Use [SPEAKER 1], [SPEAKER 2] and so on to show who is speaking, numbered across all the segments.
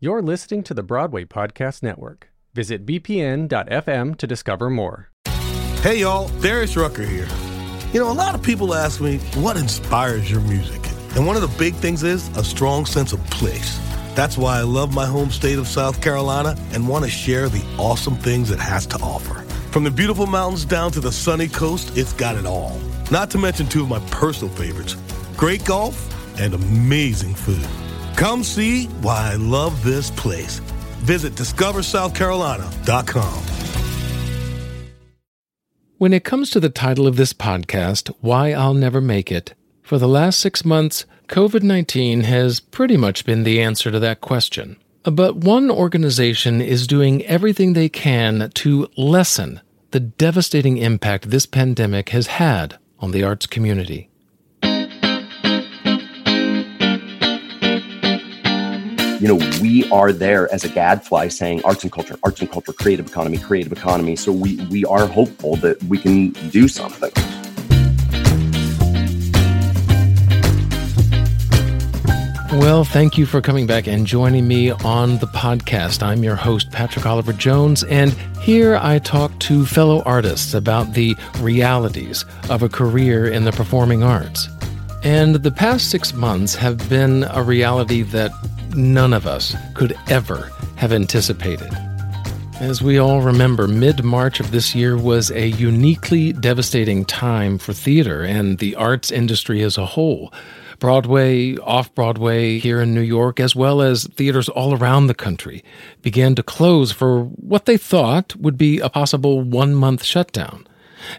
[SPEAKER 1] You're listening to the Broadway Podcast Network. Visit bpn.fm to discover more.
[SPEAKER 2] Hey, y'all, Darius Rucker here. You know, a lot of people ask me, what inspires your music? And one of the big things is a strong sense of place. That's why I love my home state of South Carolina and want to share the awesome things it has to offer. From the beautiful mountains down to the sunny coast, it's got it all. Not to mention two of my personal favorites great golf and amazing food. Come see why I love this place. Visit discoversouthcarolina.com.
[SPEAKER 3] When it comes to the title of this podcast, Why I'll Never Make It, for the last six months, COVID 19 has pretty much been the answer to that question. But one organization is doing everything they can to lessen the devastating impact this pandemic has had on the arts community.
[SPEAKER 4] You know, we are there as a gadfly saying arts and culture, arts and culture, creative economy, creative economy. So we, we are hopeful that we can do something.
[SPEAKER 3] Well, thank you for coming back and joining me on the podcast. I'm your host, Patrick Oliver Jones, and here I talk to fellow artists about the realities of a career in the performing arts. And the past six months have been a reality that none of us could ever have anticipated. As we all remember, mid March of this year was a uniquely devastating time for theater and the arts industry as a whole. Broadway, off Broadway here in New York, as well as theaters all around the country, began to close for what they thought would be a possible one month shutdown.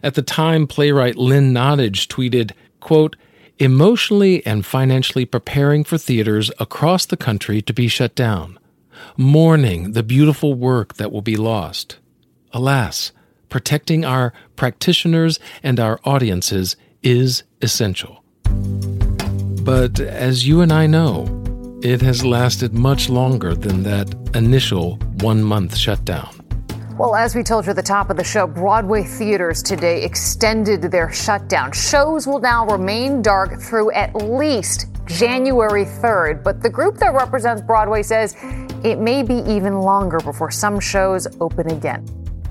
[SPEAKER 3] At the time, playwright Lynn Nottage tweeted, quote, emotionally and financially preparing for theaters across the country to be shut down, mourning the beautiful work that will be lost. Alas, protecting our practitioners and our audiences is essential. But as you and I know, it has lasted much longer than that initial one month shutdown.
[SPEAKER 5] Well, as we told you at the top of the show, Broadway theaters today extended their shutdown. Shows will now remain dark through at least January 3rd, but the group that represents Broadway says it may be even longer before some shows open again.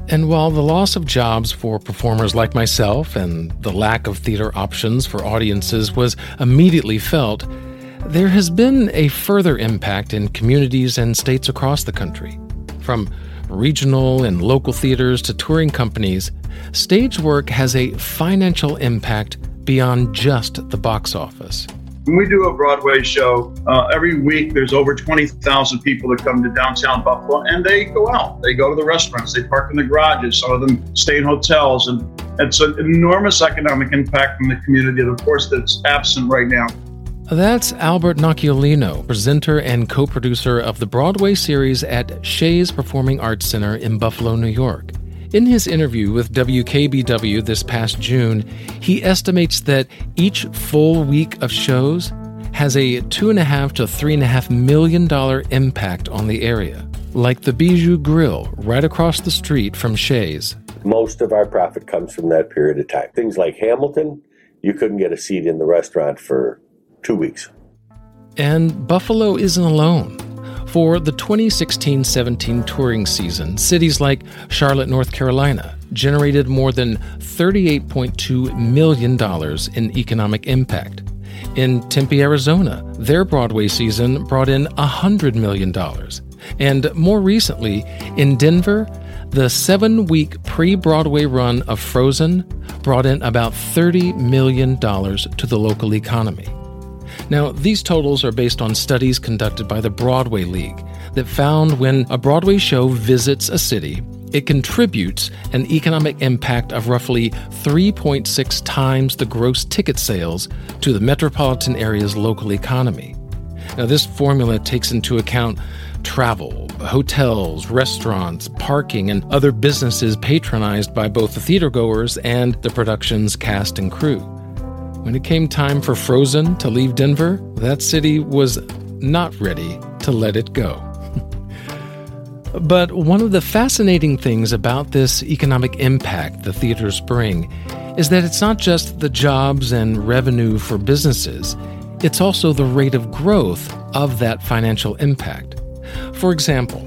[SPEAKER 3] And while the loss of jobs for performers like myself and the lack of theater options for audiences was immediately felt, there has been a further impact in communities and states across the country. From regional and local theaters to touring companies, stage work has a financial impact beyond just the box office.
[SPEAKER 6] When we do a Broadway show, uh, every week there's over 20,000 people that come to downtown Buffalo and they go out. They go to the restaurants, they park in the garages, some of them stay in hotels, and it's an enormous economic impact from the community, of course, that's absent right now.
[SPEAKER 3] That's Albert Nocciolino, presenter and co producer of the Broadway series at Shea's Performing Arts Center in Buffalo, New York. In his interview with WKBW this past June, he estimates that each full week of shows has a two and a half to three and a half million dollar impact on the area, like the Bijou Grill right across the street from Shea's.
[SPEAKER 7] Most of our profit comes from that period of time. Things like Hamilton, you couldn't get a seat in the restaurant for two weeks.
[SPEAKER 3] And Buffalo isn't alone. For the 2016 17 touring season, cities like Charlotte, North Carolina generated more than $38.2 million in economic impact. In Tempe, Arizona, their Broadway season brought in $100 million. And more recently, in Denver, the seven week pre Broadway run of Frozen brought in about $30 million to the local economy. Now, these totals are based on studies conducted by the Broadway League that found when a Broadway show visits a city, it contributes an economic impact of roughly 3.6 times the gross ticket sales to the metropolitan area's local economy. Now, this formula takes into account travel, hotels, restaurants, parking, and other businesses patronized by both the theatergoers and the production's cast and crew. When it came time for Frozen to leave Denver, that city was not ready to let it go. but one of the fascinating things about this economic impact the theaters bring is that it's not just the jobs and revenue for businesses, it's also the rate of growth of that financial impact. For example,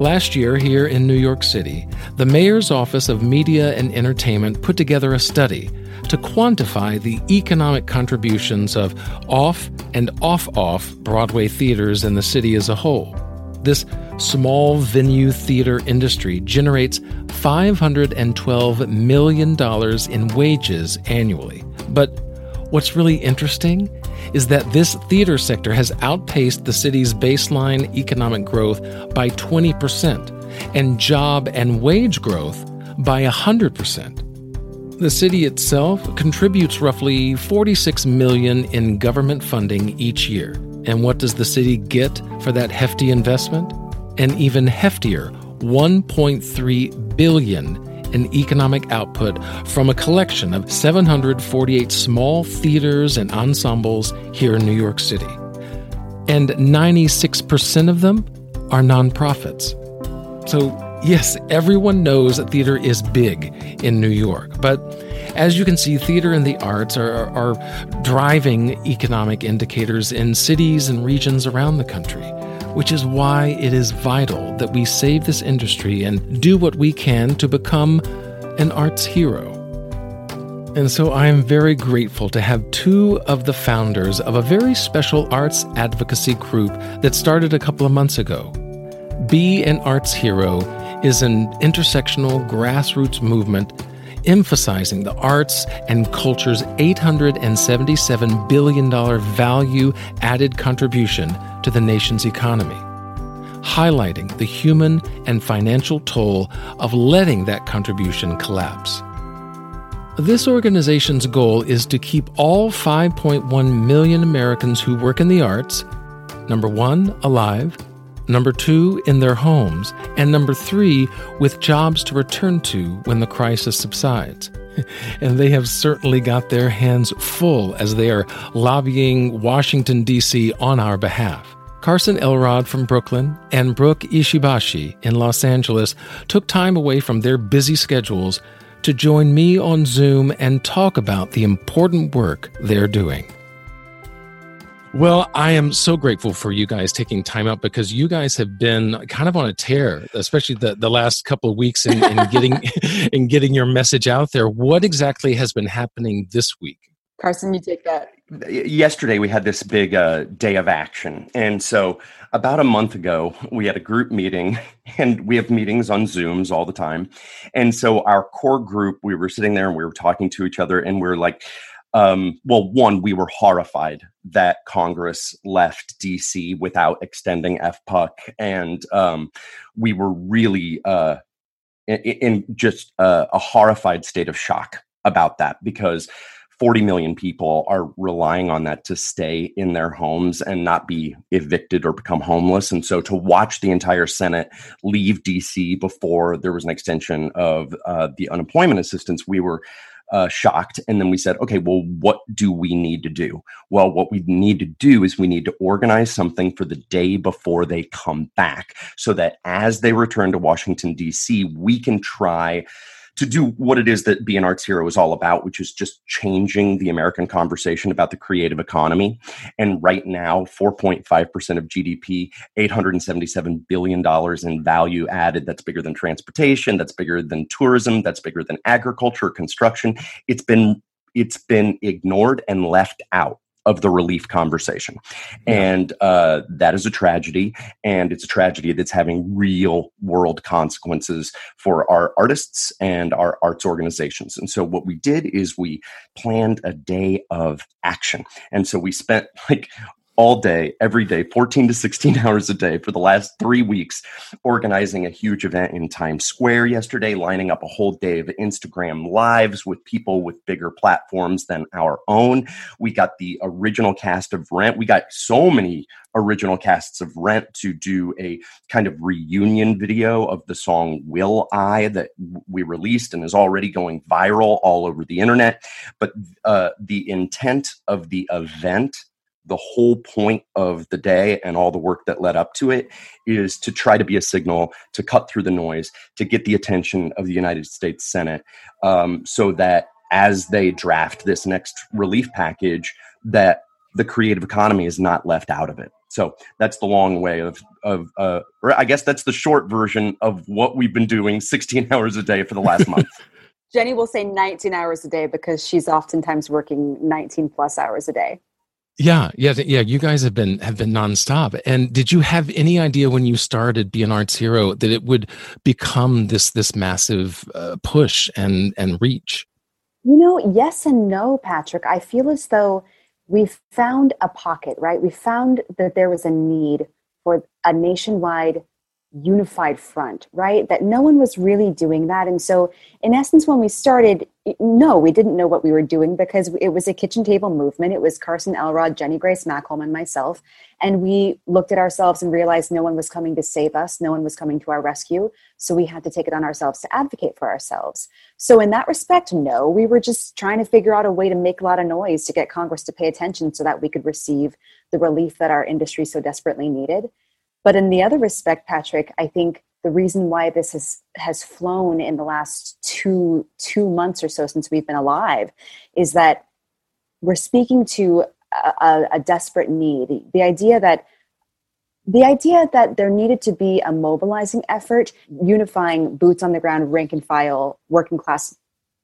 [SPEAKER 3] last year here in New York City, the Mayor's Office of Media and Entertainment put together a study to quantify the economic contributions of off and off off Broadway theaters in the city as a whole. This small venue theater industry generates $512 million in wages annually. But what's really interesting is that this theater sector has outpaced the city's baseline economic growth by 20% and job and wage growth by 100%. The city itself contributes roughly 46 million in government funding each year. And what does the city get for that hefty investment? An even heftier 1.3 billion in economic output from a collection of 748 small theaters and ensembles here in New York City. And 96% of them are nonprofits. So Yes, everyone knows that theater is big in New York, but as you can see, theater and the arts are, are, driving economic indicators in cities and regions around the country, which is why it is vital that we save this industry and do what we can to become an arts hero. And so I am very grateful to have two of the founders of a very special arts advocacy group that started a couple of months ago. Be an Arts Hero is an intersectional grassroots movement emphasizing the arts and culture's $877 billion value added contribution to the nation's economy, highlighting the human and financial toll of letting that contribution collapse. This organization's goal is to keep all 5.1 million Americans who work in the arts, number one, alive, number two, in their homes, and number three, with jobs to return to when the crisis subsides. and they have certainly got their hands full as they are lobbying Washington, D.C. on our behalf. Carson Elrod from Brooklyn and Brooke Ishibashi in Los Angeles took time away from their busy schedules to join me on Zoom and talk about the important work they're doing. Well, I am so grateful for you guys taking time out because you guys have been kind of on a tear, especially the, the last couple of weeks in, in getting in getting your message out there. What exactly has been happening this week?
[SPEAKER 8] Carson, you take that.
[SPEAKER 4] Yesterday we had this big uh, day of action, and so about a month ago we had a group meeting, and we have meetings on Zooms all the time, and so our core group we were sitting there and we were talking to each other, and we are like um, well, one, we were horrified that Congress left DC without extending FPUC, and um, we were really uh, in, in, just uh, a horrified state of shock about that because 40 million people are relying on that to stay in their homes and not be evicted or become homeless. And so to watch the entire Senate leave DC before there was an extension of uh, the unemployment assistance, we were uh, shocked. And then we said, okay, well, what do we need to do? Well, what we need to do is we need to organize something for the day before they come back so that as they return to Washington, D.C., we can try to do what it is that Arts Hero is all about, which is just changing the American conversation about the creative economy. And right now, 4.5% of GDP, $877 billion in value added. That's bigger than transportation, that's bigger than tourism, that's bigger than agriculture, construction. It's been it's been ignored and left out of the relief conversation. Yeah. And uh, that is a tragedy. And it's a tragedy that's having real world consequences for our artists and our arts organizations. And so, what we did is we planned a day of action. And so, we spent like all day, every day, 14 to 16 hours a day for the last three weeks, organizing a huge event in Times Square yesterday, lining up a whole day of Instagram lives with people with bigger platforms than our own. We got the original cast of Rent. We got so many original casts of Rent to do a kind of reunion video of the song Will I that we released and is already going viral all over the internet. But uh, the intent of the event the whole point of the day and all the work that led up to it is to try to be a signal to cut through the noise to get the attention of the united states senate um, so that as they draft this next relief package that the creative economy is not left out of it. So that's the long way of of uh, or I guess that's the short version of what we've been doing 16 hours a day for the last month.
[SPEAKER 8] Jenny will say 19 hours a day because she's oftentimes working 19 plus hours a day.
[SPEAKER 3] Yeah, yeah, yeah. You guys have been have been nonstop. And did you have any idea when you started Be an Arts Hero that it would become this this massive uh, push and and reach?
[SPEAKER 8] You know, yes and no, Patrick. I feel as though we've found a pocket, right? We found that there was a need for a nationwide unified front, right? That no one was really doing that. And so, in essence, when we started, no, we didn't know what we were doing because it was a kitchen table movement. It was Carson Elrod, Jenny Grace Makholm, and myself. And we looked at ourselves and realized no one was coming to save us, no one was coming to our rescue. So we had to take it on ourselves to advocate for ourselves. So, in that respect, no, we were just trying to figure out a way to make a lot of noise to get Congress to pay attention so that we could receive the relief that our industry so desperately needed. But in the other respect, Patrick, I think the reason why this has has flown in the last two two months or so since we've been alive is that we're speaking to a, a, desperate need. The idea that the idea that there needed to be a mobilizing effort unifying boots on the ground, rank and file, working class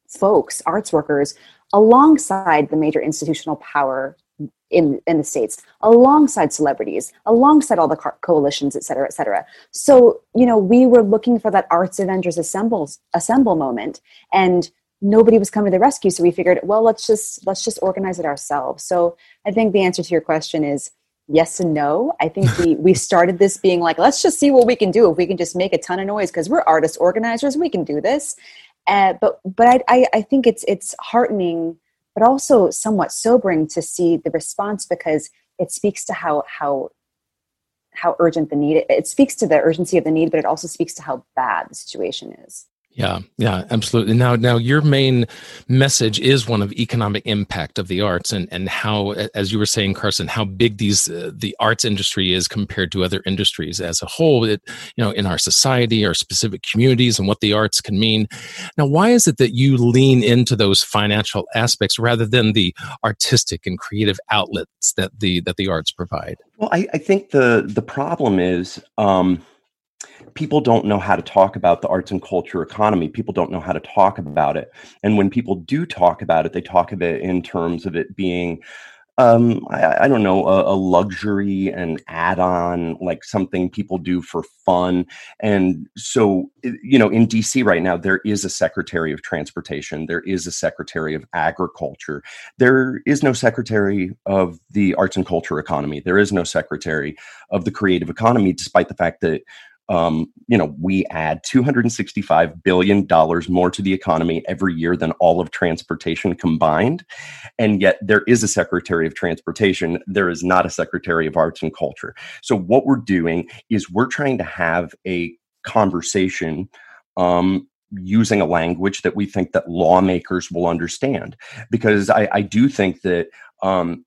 [SPEAKER 8] folks, arts workers, alongside the major institutional power in in the states alongside celebrities alongside all the co- coalitions et cetera et cetera. So you know we were looking for that arts avengers assembles assemble moment and nobody was coming to the rescue. So we figured well let's just let's just organize it ourselves. So i think the answer to your question is yes and no. I think we we started this being like let's just see what we can do. If we can just make a ton of noise because we're artist organizers we can do this. Uh, but but I, I i think it's it's heartening but also somewhat sobering to see the response because it speaks to how how how urgent the need it speaks to the urgency of the need but it also speaks to how bad the situation is
[SPEAKER 3] yeah, yeah, absolutely. Now, now your main message is one of economic impact of the arts, and and how, as you were saying, Carson, how big these uh, the arts industry is compared to other industries as a whole. It, you know, in our society, our specific communities, and what the arts can mean. Now, why is it that you lean into those financial aspects rather than the artistic and creative outlets that the that the arts provide?
[SPEAKER 4] Well, I, I think the the problem is. Um, people don't know how to talk about the arts and culture economy. People don't know how to talk about it. And when people do talk about it, they talk of it in terms of it being um I, I, don't know a, a luxury an add-on like something people do for fun and so you know in dc right now there is a secretary of transportation there is a secretary of agriculture there is no secretary of the arts and culture economy there is no secretary of the creative economy despite the fact that um, you know, we add $265 billion more to the economy every year than all of transportation combined. And yet there is a Secretary of Transportation. There is not a Secretary of Arts and Culture. So what we're doing is we're trying to have a conversation um, using a language that we think that lawmakers will understand because i, I do think that um,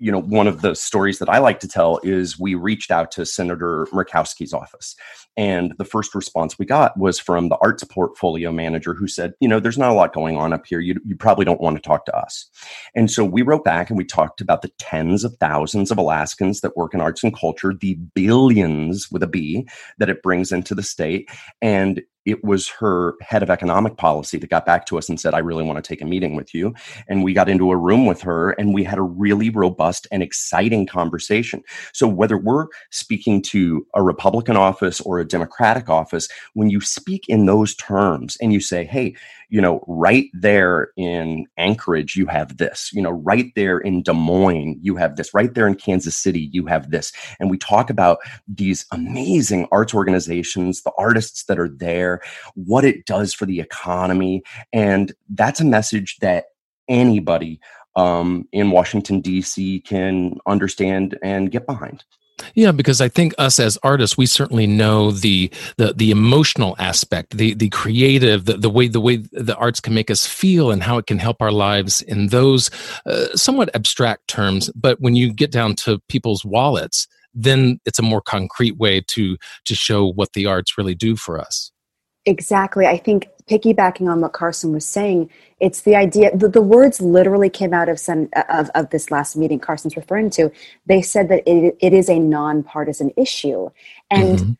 [SPEAKER 4] you know, one of the stories that I like to tell is we reached out to Senator Murkowski's office. And the first response we got was from the arts portfolio manager who said, you know, there's not a lot going on up here. You, you probably don't want to talk to us. And so we wrote back and we talked about the tens of thousands of Alaskans that work in arts and culture, the billions with a B that it brings into the state. And it was her head of economic policy that got back to us and said, I really want to take a meeting with you. And we got into a room with her and we had a really robust and exciting conversation. So, whether we're speaking to a Republican office or a Democratic office, when you speak in those terms and you say, hey, you know, right there in Anchorage, you have this, you know, right there in Des Moines, you have this, right there in Kansas City, you have this. And we talk about these amazing arts organizations, the artists that are there, what it does for the economy. And that's a message that anybody um, in Washington, D.C. can understand and get behind.
[SPEAKER 3] Yeah, because I think us as artists, we certainly know the the the emotional aspect, the the creative, the, the way the way the arts can make us feel, and how it can help our lives in those uh, somewhat abstract terms. But when you get down to people's wallets, then it's a more concrete way to to show what the arts really do for us.
[SPEAKER 8] Exactly. I think piggybacking on what Carson was saying, it's the idea, the, the words literally came out of some of, of this last meeting Carson's referring to. They said that it, it is a nonpartisan issue. And mm-hmm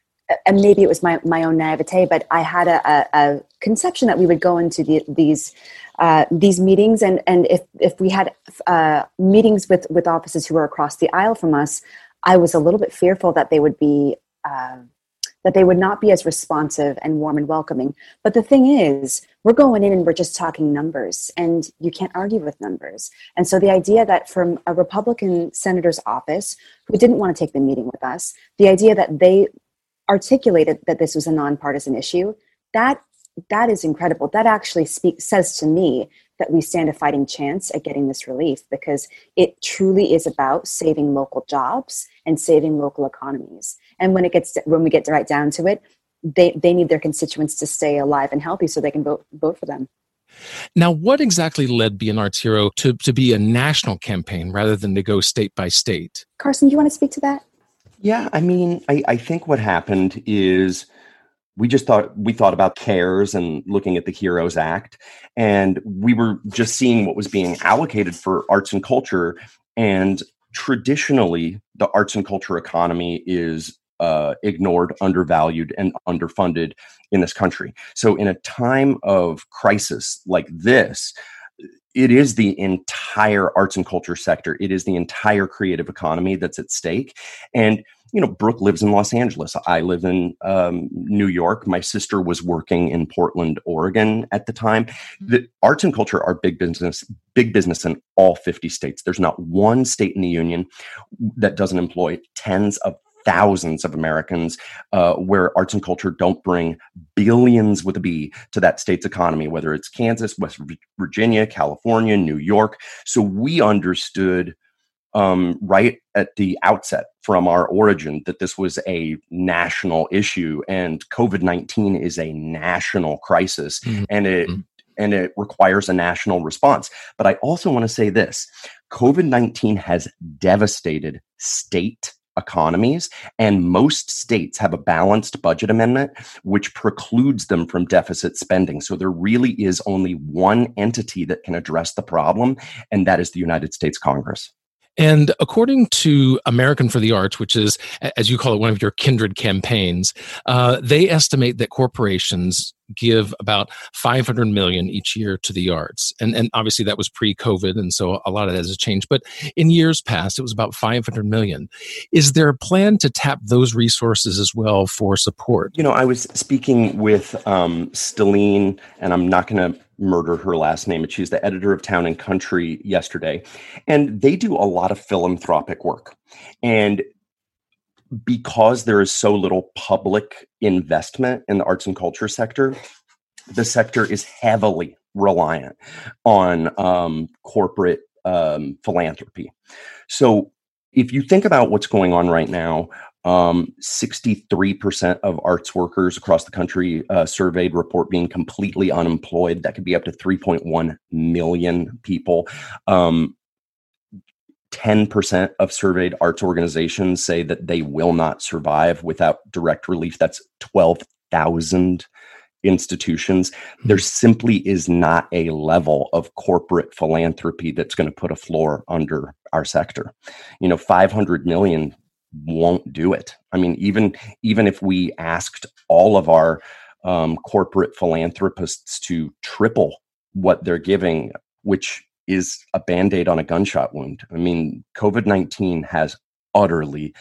[SPEAKER 8] and maybe it was my, my own naivete, but I had a, a, a conception that we would go into the, these uh, these meetings, and and if if we had uh, meetings with with offices who were across the aisle from us, I was a little bit fearful that they would be uh, that they would not be as responsive and warm and welcoming. But the thing is, we're going in and we're just talking numbers, and you can't argue with numbers. And so the idea that from a Republican senator's office who didn't want to take the meeting with us, the idea that they articulated that this was a nonpartisan issue, that that is incredible. That actually speaks says to me that we stand a fighting chance at getting this relief because it truly is about saving local jobs and saving local economies. And when it gets when we get right down to it, they they need their constituents to stay alive and healthy so they can vote vote for them.
[SPEAKER 3] Now, what exactly led Be an Arts Hero to, to be a national campaign rather than to go state by state?
[SPEAKER 8] Carson, do you want to speak to that?
[SPEAKER 4] Yeah, I mean, I, I think what happened is we just thought we thought about cares and looking at the heroes act and we were just seeing what was being allocated for arts and culture and traditionally the arts and culture economy is uh, ignored undervalued and underfunded in this country. So in a time of crisis like this it is the entire arts and culture sector. It is the entire creative economy that's at stake and you know, Brooke lives in Los Angeles. I live in um, New York. My sister was working in Portland, Oregon at the time. The mm-hmm. arts and culture are big business, big business in all 50 states. There's not one state in the union that doesn't employ tens of thousands of Americans uh, where arts and culture don't bring billions with a B to that state's economy, whether it's Kansas, West Virginia, California, New York. So we understood um, right at the outset from our origin that this was a national issue and COVID 19 is a national crisis mm-hmm. and it mm-hmm. and it requires a national response. But I also want to say this COVID 19 has devastated state economies, and most states have a balanced budget amendment which precludes them from deficit spending. So there really is only one entity that can address the problem, and that is the United States Congress.
[SPEAKER 3] And according to American for the Arts, which is, as you call it, one of your kindred campaigns, uh, they estimate that corporations give about 500 million each year to the arts. And and obviously that was pre-covid and so a lot of that has changed. But in years past it was about 500 million. Is there a plan to tap those resources as well for support?
[SPEAKER 4] You know i was speaking with um Stellene, and i'm not going to murder her last name. And she's the editor of Town and Country yesterday. And they do a lot of philanthropic work. And because there is so little public investment in the arts and culture sector, the sector is heavily reliant on um, corporate um, philanthropy. So if you think about what's going on right now, um, 63% of arts workers across the country uh, surveyed report being completely unemployed. That could be up to 3.1 million people. Um, 10% of surveyed arts organizations say that they will not survive without direct relief. That's 12,000 institutions. There simply is not a level of corporate philanthropy that's going to put a floor under our sector. You know, 500 million won't do it. I mean, even even if we asked all of our um, corporate philanthropists to triple what they're giving, which is a band-aid on a gunshot wound. I mean, COVID-19 has utterly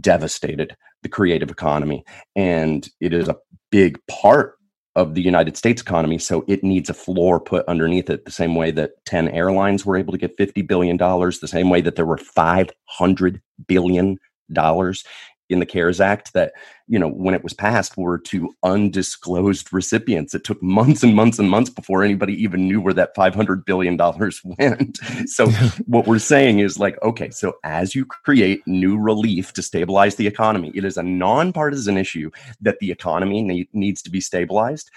[SPEAKER 4] devastated the creative economy and it is a big part of the United States economy. So it needs a floor put underneath it, the same way that 10 airlines were able to get $50 billion, the same way that there were $500 billion dollars in the CARES Act that, you know, when it was passed were to undisclosed recipients. It took months and months and months before anybody even knew where that $500 billion went. so, what we're saying is like, okay, so as you create new relief to stabilize the economy, it is a nonpartisan issue that the economy ne- needs to be stabilized.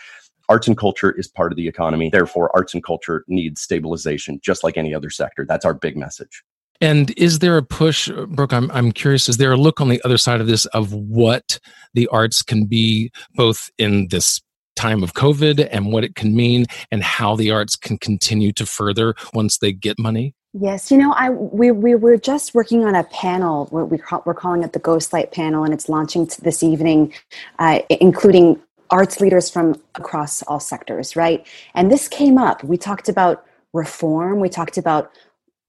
[SPEAKER 4] Arts and culture is part of the economy. Therefore, arts and culture needs stabilization, just like any other sector. That's our big message.
[SPEAKER 3] And is there a push, Brooke? I'm, I'm curious, is there a look on the other side of this of what the arts can be both in this time of COVID and what it can mean and how the arts can continue to further once they get money?
[SPEAKER 8] Yes, you know, I we we were just working on a panel. We're, we're calling it the Ghostlight Panel, and it's launching this evening, uh, including arts leaders from across all sectors, right? And this came up. We talked about reform. We talked about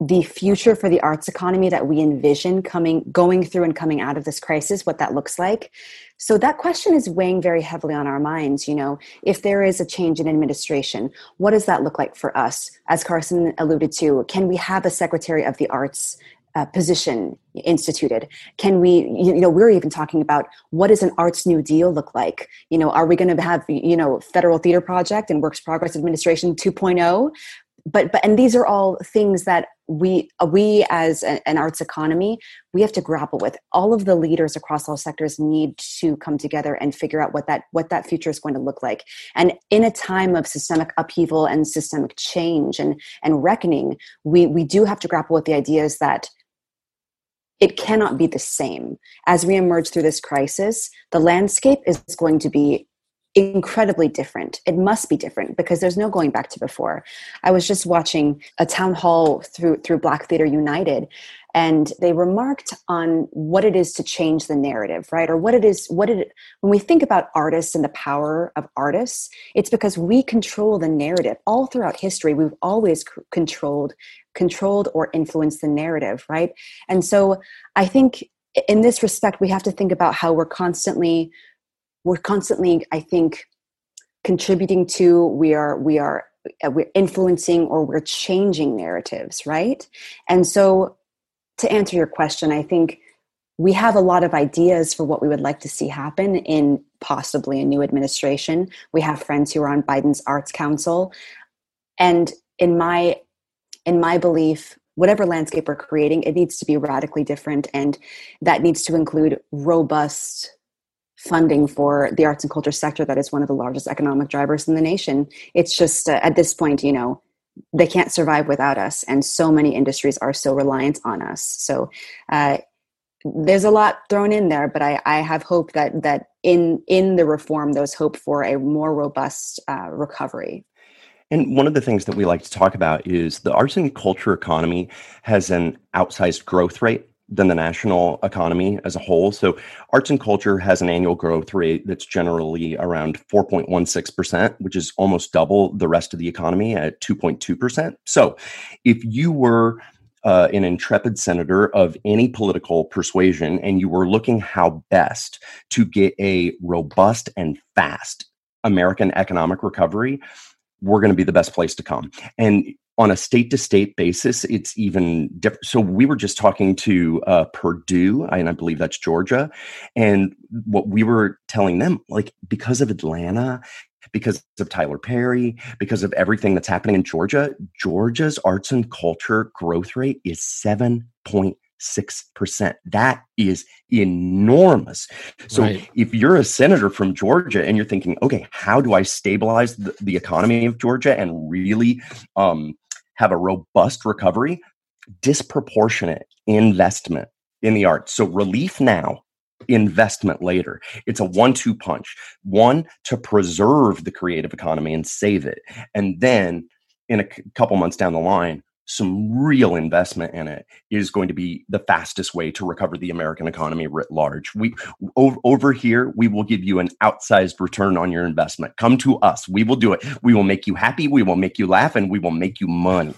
[SPEAKER 8] the future for the arts economy that we envision coming going through and coming out of this crisis what that looks like. So that question is weighing very heavily on our minds you know. If there is a change in administration what does that look like for us? As carson alluded to can we have a secretary of the arts uh, position instituted? Can we you know we're even talking about what does an arts new deal look like? You know are we going to have you know federal theater project and works progress administration 2.0 but but and these are all things that we we as a, an arts economy we have to grapple with. All of the leaders across all sectors need to come together and figure out what that what that future is going to look like. And in a time of systemic upheaval and systemic change and and reckoning we we do have to grapple with the ideas that it cannot be the same. As we emerge through this crisis the landscape is going to be incredibly different. It must be different because there's no going back to before. I was just watching a town hall through through Black Theater United and they remarked on what it is to change the narrative, right? Or what it is what it when we think about artists and the power of artists, it's because we control the narrative. All throughout history, we've always c- controlled controlled or influenced the narrative, right? And so I think in this respect we have to think about how we're constantly we're constantly i think contributing to we are we are uh, we're influencing or we're changing narratives right? And so to answer your question i think we have a lot of ideas for what we would like to see happen in possibly a new administration. We have friends who are on biden's arts council. And in my in my belief whatever landscape we're creating it needs to be radically different and that needs to include robust funding for the arts and culture sector that is one of the largest economic drivers in the nation. It's just uh, at this point, you know, they can't survive without us, and so many industries are so reliant on us. So uh, there's a lot thrown in there, but I, I have hope that that in in the reform, there's hope for a more robust uh, recovery.
[SPEAKER 4] And one of the things that we like to talk about is the arts and culture economy has an outsized growth rate than the national economy as a whole. So, arts and culture has an annual growth rate that's generally around 4.16%, which is almost double the rest of the economy at 2.2%. So, if you were uh, an intrepid senator of any political persuasion and you were looking how best to get a robust and fast American economic recovery, we're going to be the best place to come. And on a state to state basis, it's even different. So we were just talking to uh, Perdue, and I believe that's Georgia, and what we were telling them, like because of Atlanta, because of Tyler Perry, because of everything that's happening in Georgia, Georgia's arts and culture growth rate is seven point six percent. That is enormous. So right. if you're a senator from Georgia and you're thinking, okay, how do I stabilize the, the economy of Georgia and really um, have a robust recovery, disproportionate investment in the arts. So relief now, investment later. It's a one two punch. One, to preserve the creative economy and save it. And then in a c- couple months down the line, some real investment in it is going to be the fastest way to recover the American economy writ large. We over, over here, we will give you an outsized return on your investment. Come to us. We will do it. We will make you happy. We will make you laugh, and we will make you money.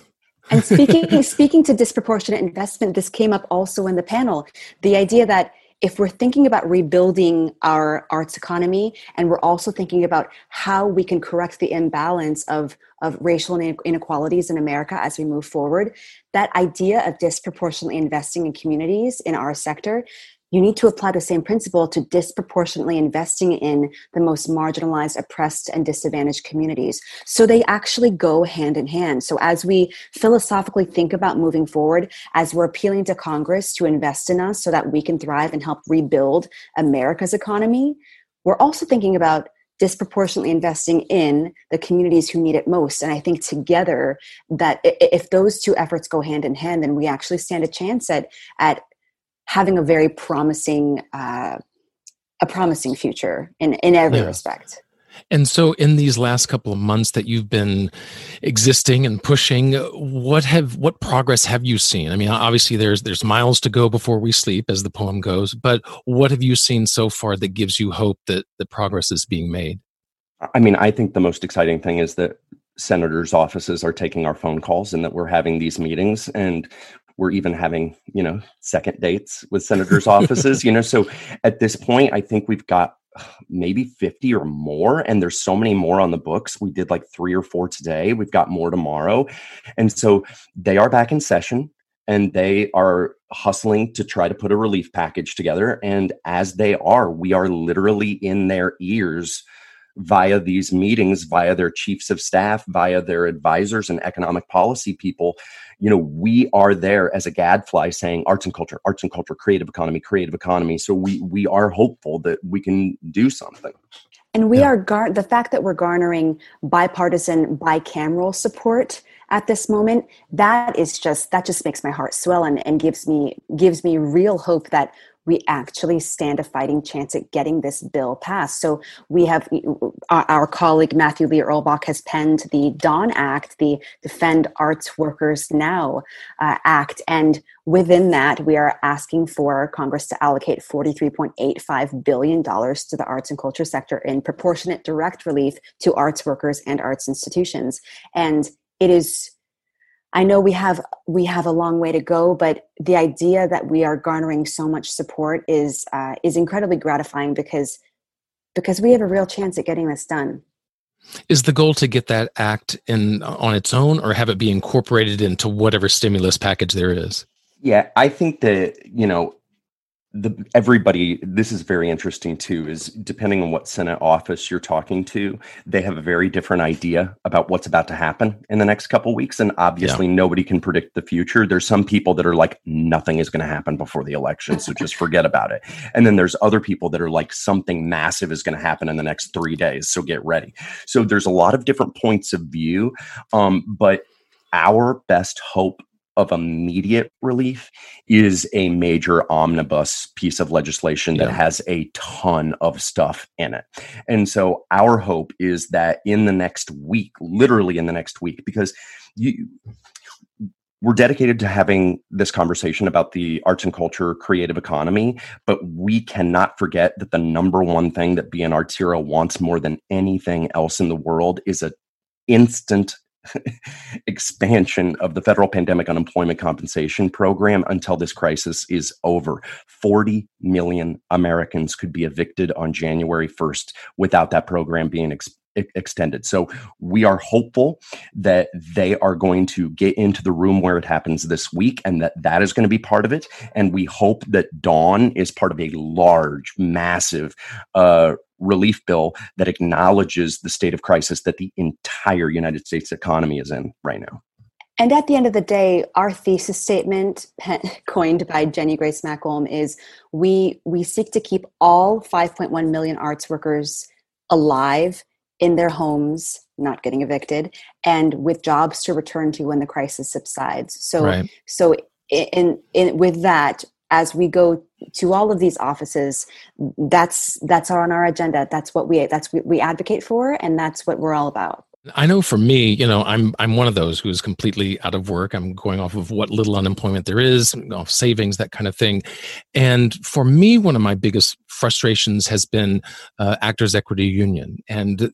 [SPEAKER 8] And speaking speaking to disproportionate investment, this came up also in the panel. The idea that if we're thinking about rebuilding our arts economy and we're also thinking about how we can correct the imbalance of, of racial inequalities in America as we move forward, that idea of disproportionately investing in communities in our sector you need to apply the same principle to disproportionately investing in the most marginalized, oppressed, and disadvantaged communities. So they actually go hand in hand. So as we philosophically think about moving forward, as we're appealing to Congress to invest in us so that we can thrive and help rebuild America's economy, we're also thinking about disproportionately investing in the communities who need it most. And I think together that if those two efforts go hand in hand, then we actually stand a chance at, at having a very promising uh, a promising future in in every yeah. respect.
[SPEAKER 3] And so, in these last couple of months that you've been existing and pushing, what have what progress have you seen? I mean, obviously there's there's miles to go before we sleep, as the poem goes. But what have you seen so far that gives you hope that the progress is being made?
[SPEAKER 4] I mean, I think the most exciting thing is that senators' offices are taking our phone calls and that we're having these meetings and we're even having you know second dates with senators' offices. You know, so at this point, I think we've got maybe 50 or more and there's so many more on the books. We did like three or four today. We've got more tomorrow. And so they are back in session and they are hustling to try to put a relief package together. And as they are we are literally in their ears via these meetings via their chiefs of staff via their advisors and economic policy people you know, we are there as a gadfly saying arts and culture, arts and culture, creative economy, creative economy. So we we are hopeful that we can do something.
[SPEAKER 8] And we yeah. are gar- the fact that we're garnering bipartisan, bicameral support at this moment. That is just that just makes my heart swell and, and gives me gives me real hope that we actually stand a fighting chance at getting this bill passed. So we have our, colleague Matthew Lee Erlbach has penned the Dawn Act, the Defend Arts Workers Now uh, Act, and within that, we are asking for Congress to allocate $43.85 billion to the arts and culture sector in proportionate direct relief to arts workers and arts institutions. And it is I know we have we have a long way to go, but the idea that we are garnering so much support is uh, is incredibly gratifying because because we have a real chance at getting this done.
[SPEAKER 3] Is the goal to get that act in on its own, or have it be incorporated into whatever stimulus package there is?
[SPEAKER 4] Yeah, I think that you know the everybody this is very interesting too is depending on what senate office you're talking to they have a very different idea about what's about to happen in the next couple weeks and obviously yeah. nobody can predict the future. There's some people that are like nothing is going to happen before the election so just forget about it. And then there's other people that are like something massive is going to happen in the next 3 days so get ready. So there's a lot of different points of view um, but our best hope of immediate relief is a major omnibus piece of legislation that yeah. has a ton of stuff in it. And so our hope is that in the next week, literally in the next week, because you we're dedicated to having this conversation about the arts and culture creative economy, but we cannot forget that the number one thing that BNR Hero wants more than anything else in the world is a instant expansion of the federal pandemic unemployment compensation program until this crisis is over. 40 million Americans could be evicted on January 1st without that program being ex- extended. So we are hopeful that they are going to get into the room where it happens this week and that that is going to be part of it. And we hope that Dawn is part of a large, massive uh, relief bill that acknowledges the state of crisis that the entire United States economy is in right now.
[SPEAKER 8] And at the end of the day, our thesis statement, coined by Jenny Grace Makholm, is we we seek to keep all 5.1 million arts workers alive in their homes, not getting evicted, and with jobs to return to when the crisis subsides. So, right. so in, in with that, as we go to all of these offices that's that's on our agenda that's what we that's what we advocate for and that's what we're all about
[SPEAKER 3] I know for me, you know, I'm I'm one of those who's completely out of work. I'm going off of what little unemployment there is, off savings, that kind of thing. And for me, one of my biggest frustrations has been uh, Actors Equity Union, and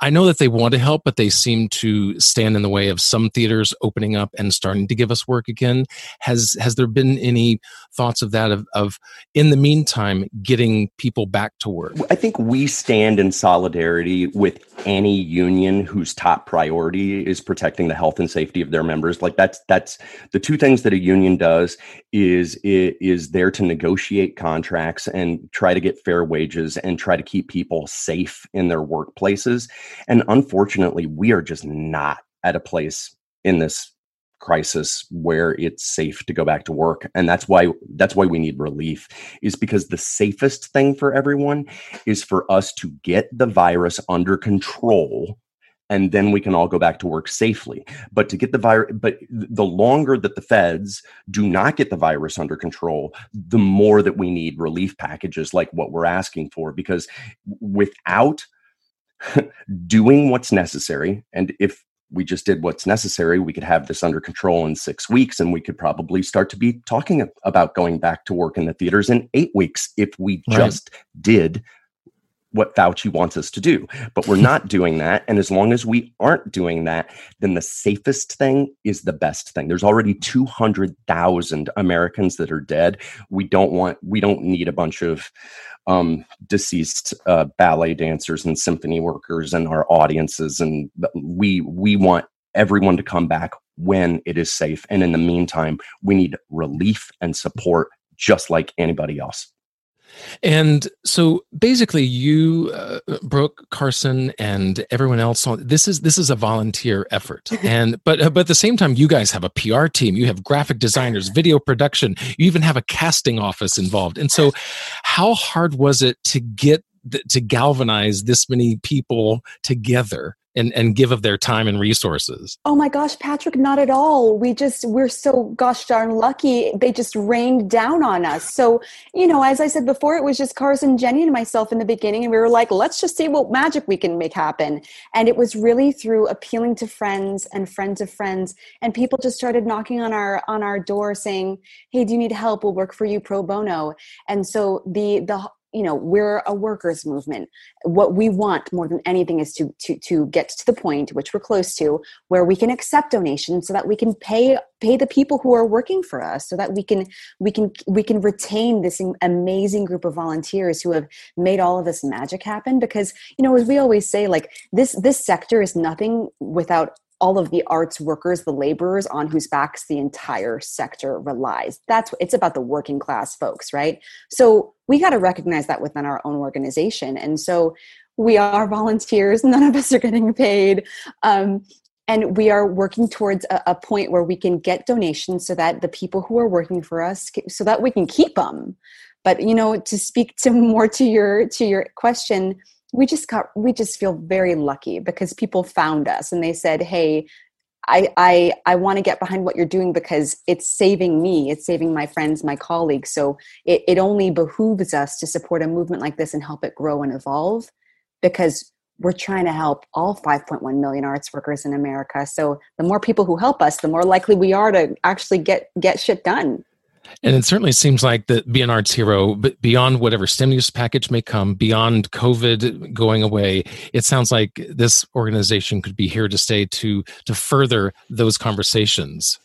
[SPEAKER 3] I know that they want to help, but they seem to stand in the way of some theaters opening up and starting to give us work again. Has has there been any thoughts of that of, of in the meantime getting people back to work?
[SPEAKER 4] I think we stand in solidarity with any union whose top priority is protecting the health and safety of their members. Like that's that's the two things that a union does is it is there to negotiate contracts and try to get fair wages and try to keep people safe in their workplaces and unfortunately, we are just not at a place in this crisis where it's safe to go back to work. And that's why that's why we need relief is because the safest thing for everyone is for us to get the virus under control and then we can all go back to work safely. But to get the virus but the longer that the feds do not get the virus under control the more that we need relief packages like what we're asking for because without doing what's necessary. And if we just did what's necessary, we could have this under control in six weeks, and we could probably start to be talking about going back to work in the theaters in eight weeks if we right. just did what Fauci wants us to do. But we're not doing that. And as long as we aren't doing that, then the safest thing is the best thing. There's already 200,000 Americans that are dead. We don't want, we don't need a bunch of um, deceased uh, ballet dancers and symphony workers and our audiences. And we, we want everyone to come back when it is safe. And in the meantime, we need relief and support just like anybody else.
[SPEAKER 3] And so basically, you, uh, Brooke Carson, and everyone else on this is this is a volunteer effort. And but uh, but at the same time, you guys have a PR team, you have graphic designers, video production, you even have a casting office involved. And so, how hard was it to get to galvanize this many people together and, and give of their time and resources?
[SPEAKER 8] Oh my gosh, Patrick, not at all. We just, we're so gosh darn lucky. They just rained down on us. So, you know, as I said before, it was just Carson, Jenny, and myself in the beginning. And we were like, let's just see what magic we can make happen. And it was really through appealing to friends and friends of friends. And people just started knocking on our, on our door saying, Hey, do you need help? We'll work for you pro bono. And so the, the, you know we're a workers movement. What we want more than anything is to to to get to the point which we're close to where we can accept donations so that we can pay pay the people who are working for us so that we can we can we can retain this amazing group of volunteers who have made all of this magic happen. Because you know as we always say like this this sector is nothing without all of the arts workers, the laborers on whose backs the entire sector relies. That's it's about the working class folks, right? So we got to recognize that within our own organization. And so we are volunteers, none of us are getting paid. Um, and we are working towards a, a, point where we can get donations so that the people who are working for us so that we can keep them but you know to speak to more to your to your question we just got we just feel very lucky because people found us and they said hey i i i want to get behind what you're doing because it's saving me it's saving my friends my colleagues. So it, it only behooves us to support a movement like this and help it grow and evolve because we're trying to help all 5.1 million arts workers in america. So the more people who help us the more likely we are to actually get get shit done
[SPEAKER 3] and it certainly seems like that be an arts hero, but beyond whatever stimulus package may come, beyond COVID going away, it sounds like this organization could be here to stay to to further those conversations.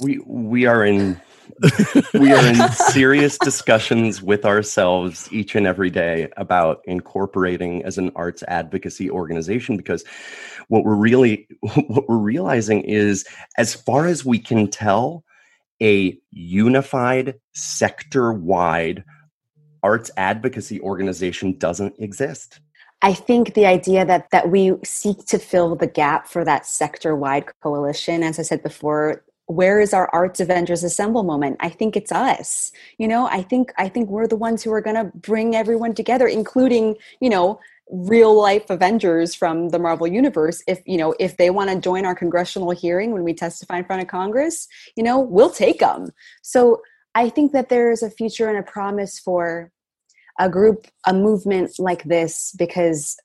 [SPEAKER 4] We we are in we are in serious discussions with ourselves each and every day about incorporating as an arts advocacy organization because what we're really what we're realizing is as far as we can tell a unified sector wide arts advocacy organization doesn't exist.
[SPEAKER 8] I think the idea that that we seek to fill the gap for that sector wide coalition, as I said before, where is our arts avengers assemble moment i think it's us you know i think i think we're the ones who are going to bring everyone together including you know real life avengers from the marvel universe if you know if they want to join our congressional hearing when we testify in front of congress you know we'll take them so i think that there is a future and a promise for a group a movement like this because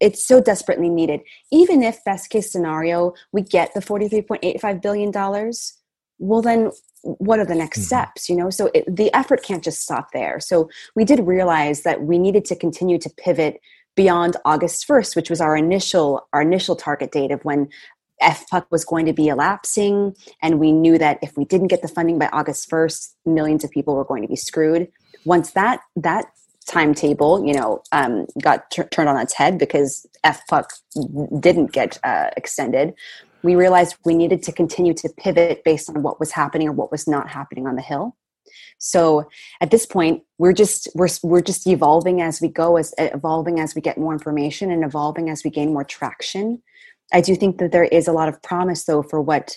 [SPEAKER 8] it's so desperately needed. Even if best case scenario we get the 43.85 billion dollars well then what are the next mm-hmm. steps you know? So it, the effort can't just stop there. So we did realize that we needed to continue to pivot beyond August 1st, which was our initial our initial target date of when FPUC was going to be elapsing, and we knew that if we didn't get the funding by August 1st, millions of people were going to be screwed. Once that that timetable, you know, um, got t- turned on its head because FPUC didn't get uh, extended, we realized we needed to continue to pivot based on what was happening or what was not happening on the Hill. So at this point, we're just we're we're just evolving as we go, as evolving as we get more information, and evolving as we gain more traction. I do think that there is a lot of promise, though, for what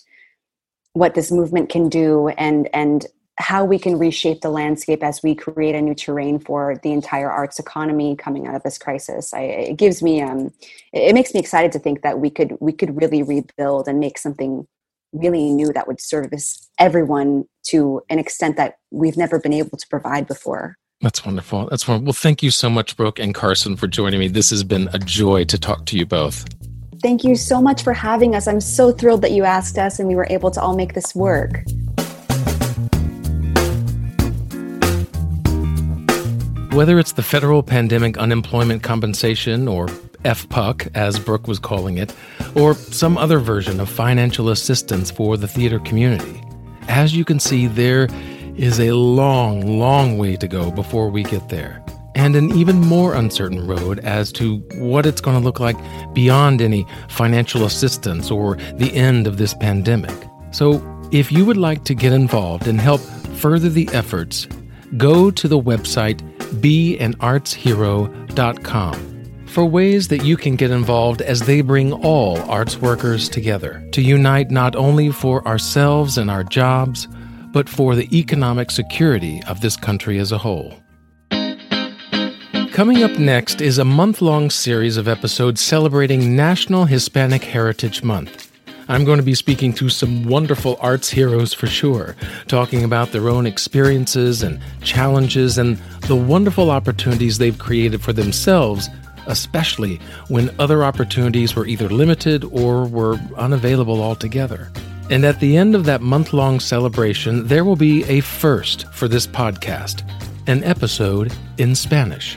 [SPEAKER 8] what this movement can do, and and how we can reshape the landscape as we create a new terrain for the entire arts economy coming out of this crisis. I, it gives me, um, it makes me excited to think that we could we could really rebuild and make something really new that would service everyone to an extent that we've never been able to provide before.
[SPEAKER 3] That's wonderful. That's wonderful. Well, thank you so much, Brooke and Carson, for joining me. This has been a joy to talk to you both.
[SPEAKER 8] Thank you so much for having us. I'm so thrilled that you asked us and we were able to all make this work.
[SPEAKER 3] Whether it's the Federal Pandemic Unemployment Compensation, or FPUC, as Brooke was calling it, or some other version of financial assistance for the theater community, as you can see, there is a long, long way to go before we get there and an even more uncertain road as to what it's going to look like beyond any financial assistance or the end of this pandemic. So, if you would like to get involved and help further the efforts, go to the website beanartshero.com for ways that you can get involved as they bring all arts workers together to unite not only for ourselves and our jobs, but for the economic security of this country as a whole. Coming up next is a month long series of episodes celebrating National Hispanic Heritage Month. I'm going to be speaking to some wonderful arts heroes for sure, talking about their own experiences and challenges and the wonderful opportunities they've created for themselves, especially when other opportunities were either limited or were unavailable altogether. And at the end of that month long celebration, there will be a first for this podcast an episode in Spanish.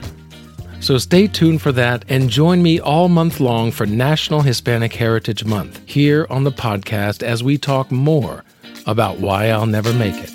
[SPEAKER 3] So stay tuned for that and join me all month long for National Hispanic Heritage Month here on the podcast as we talk more about why I'll never make it.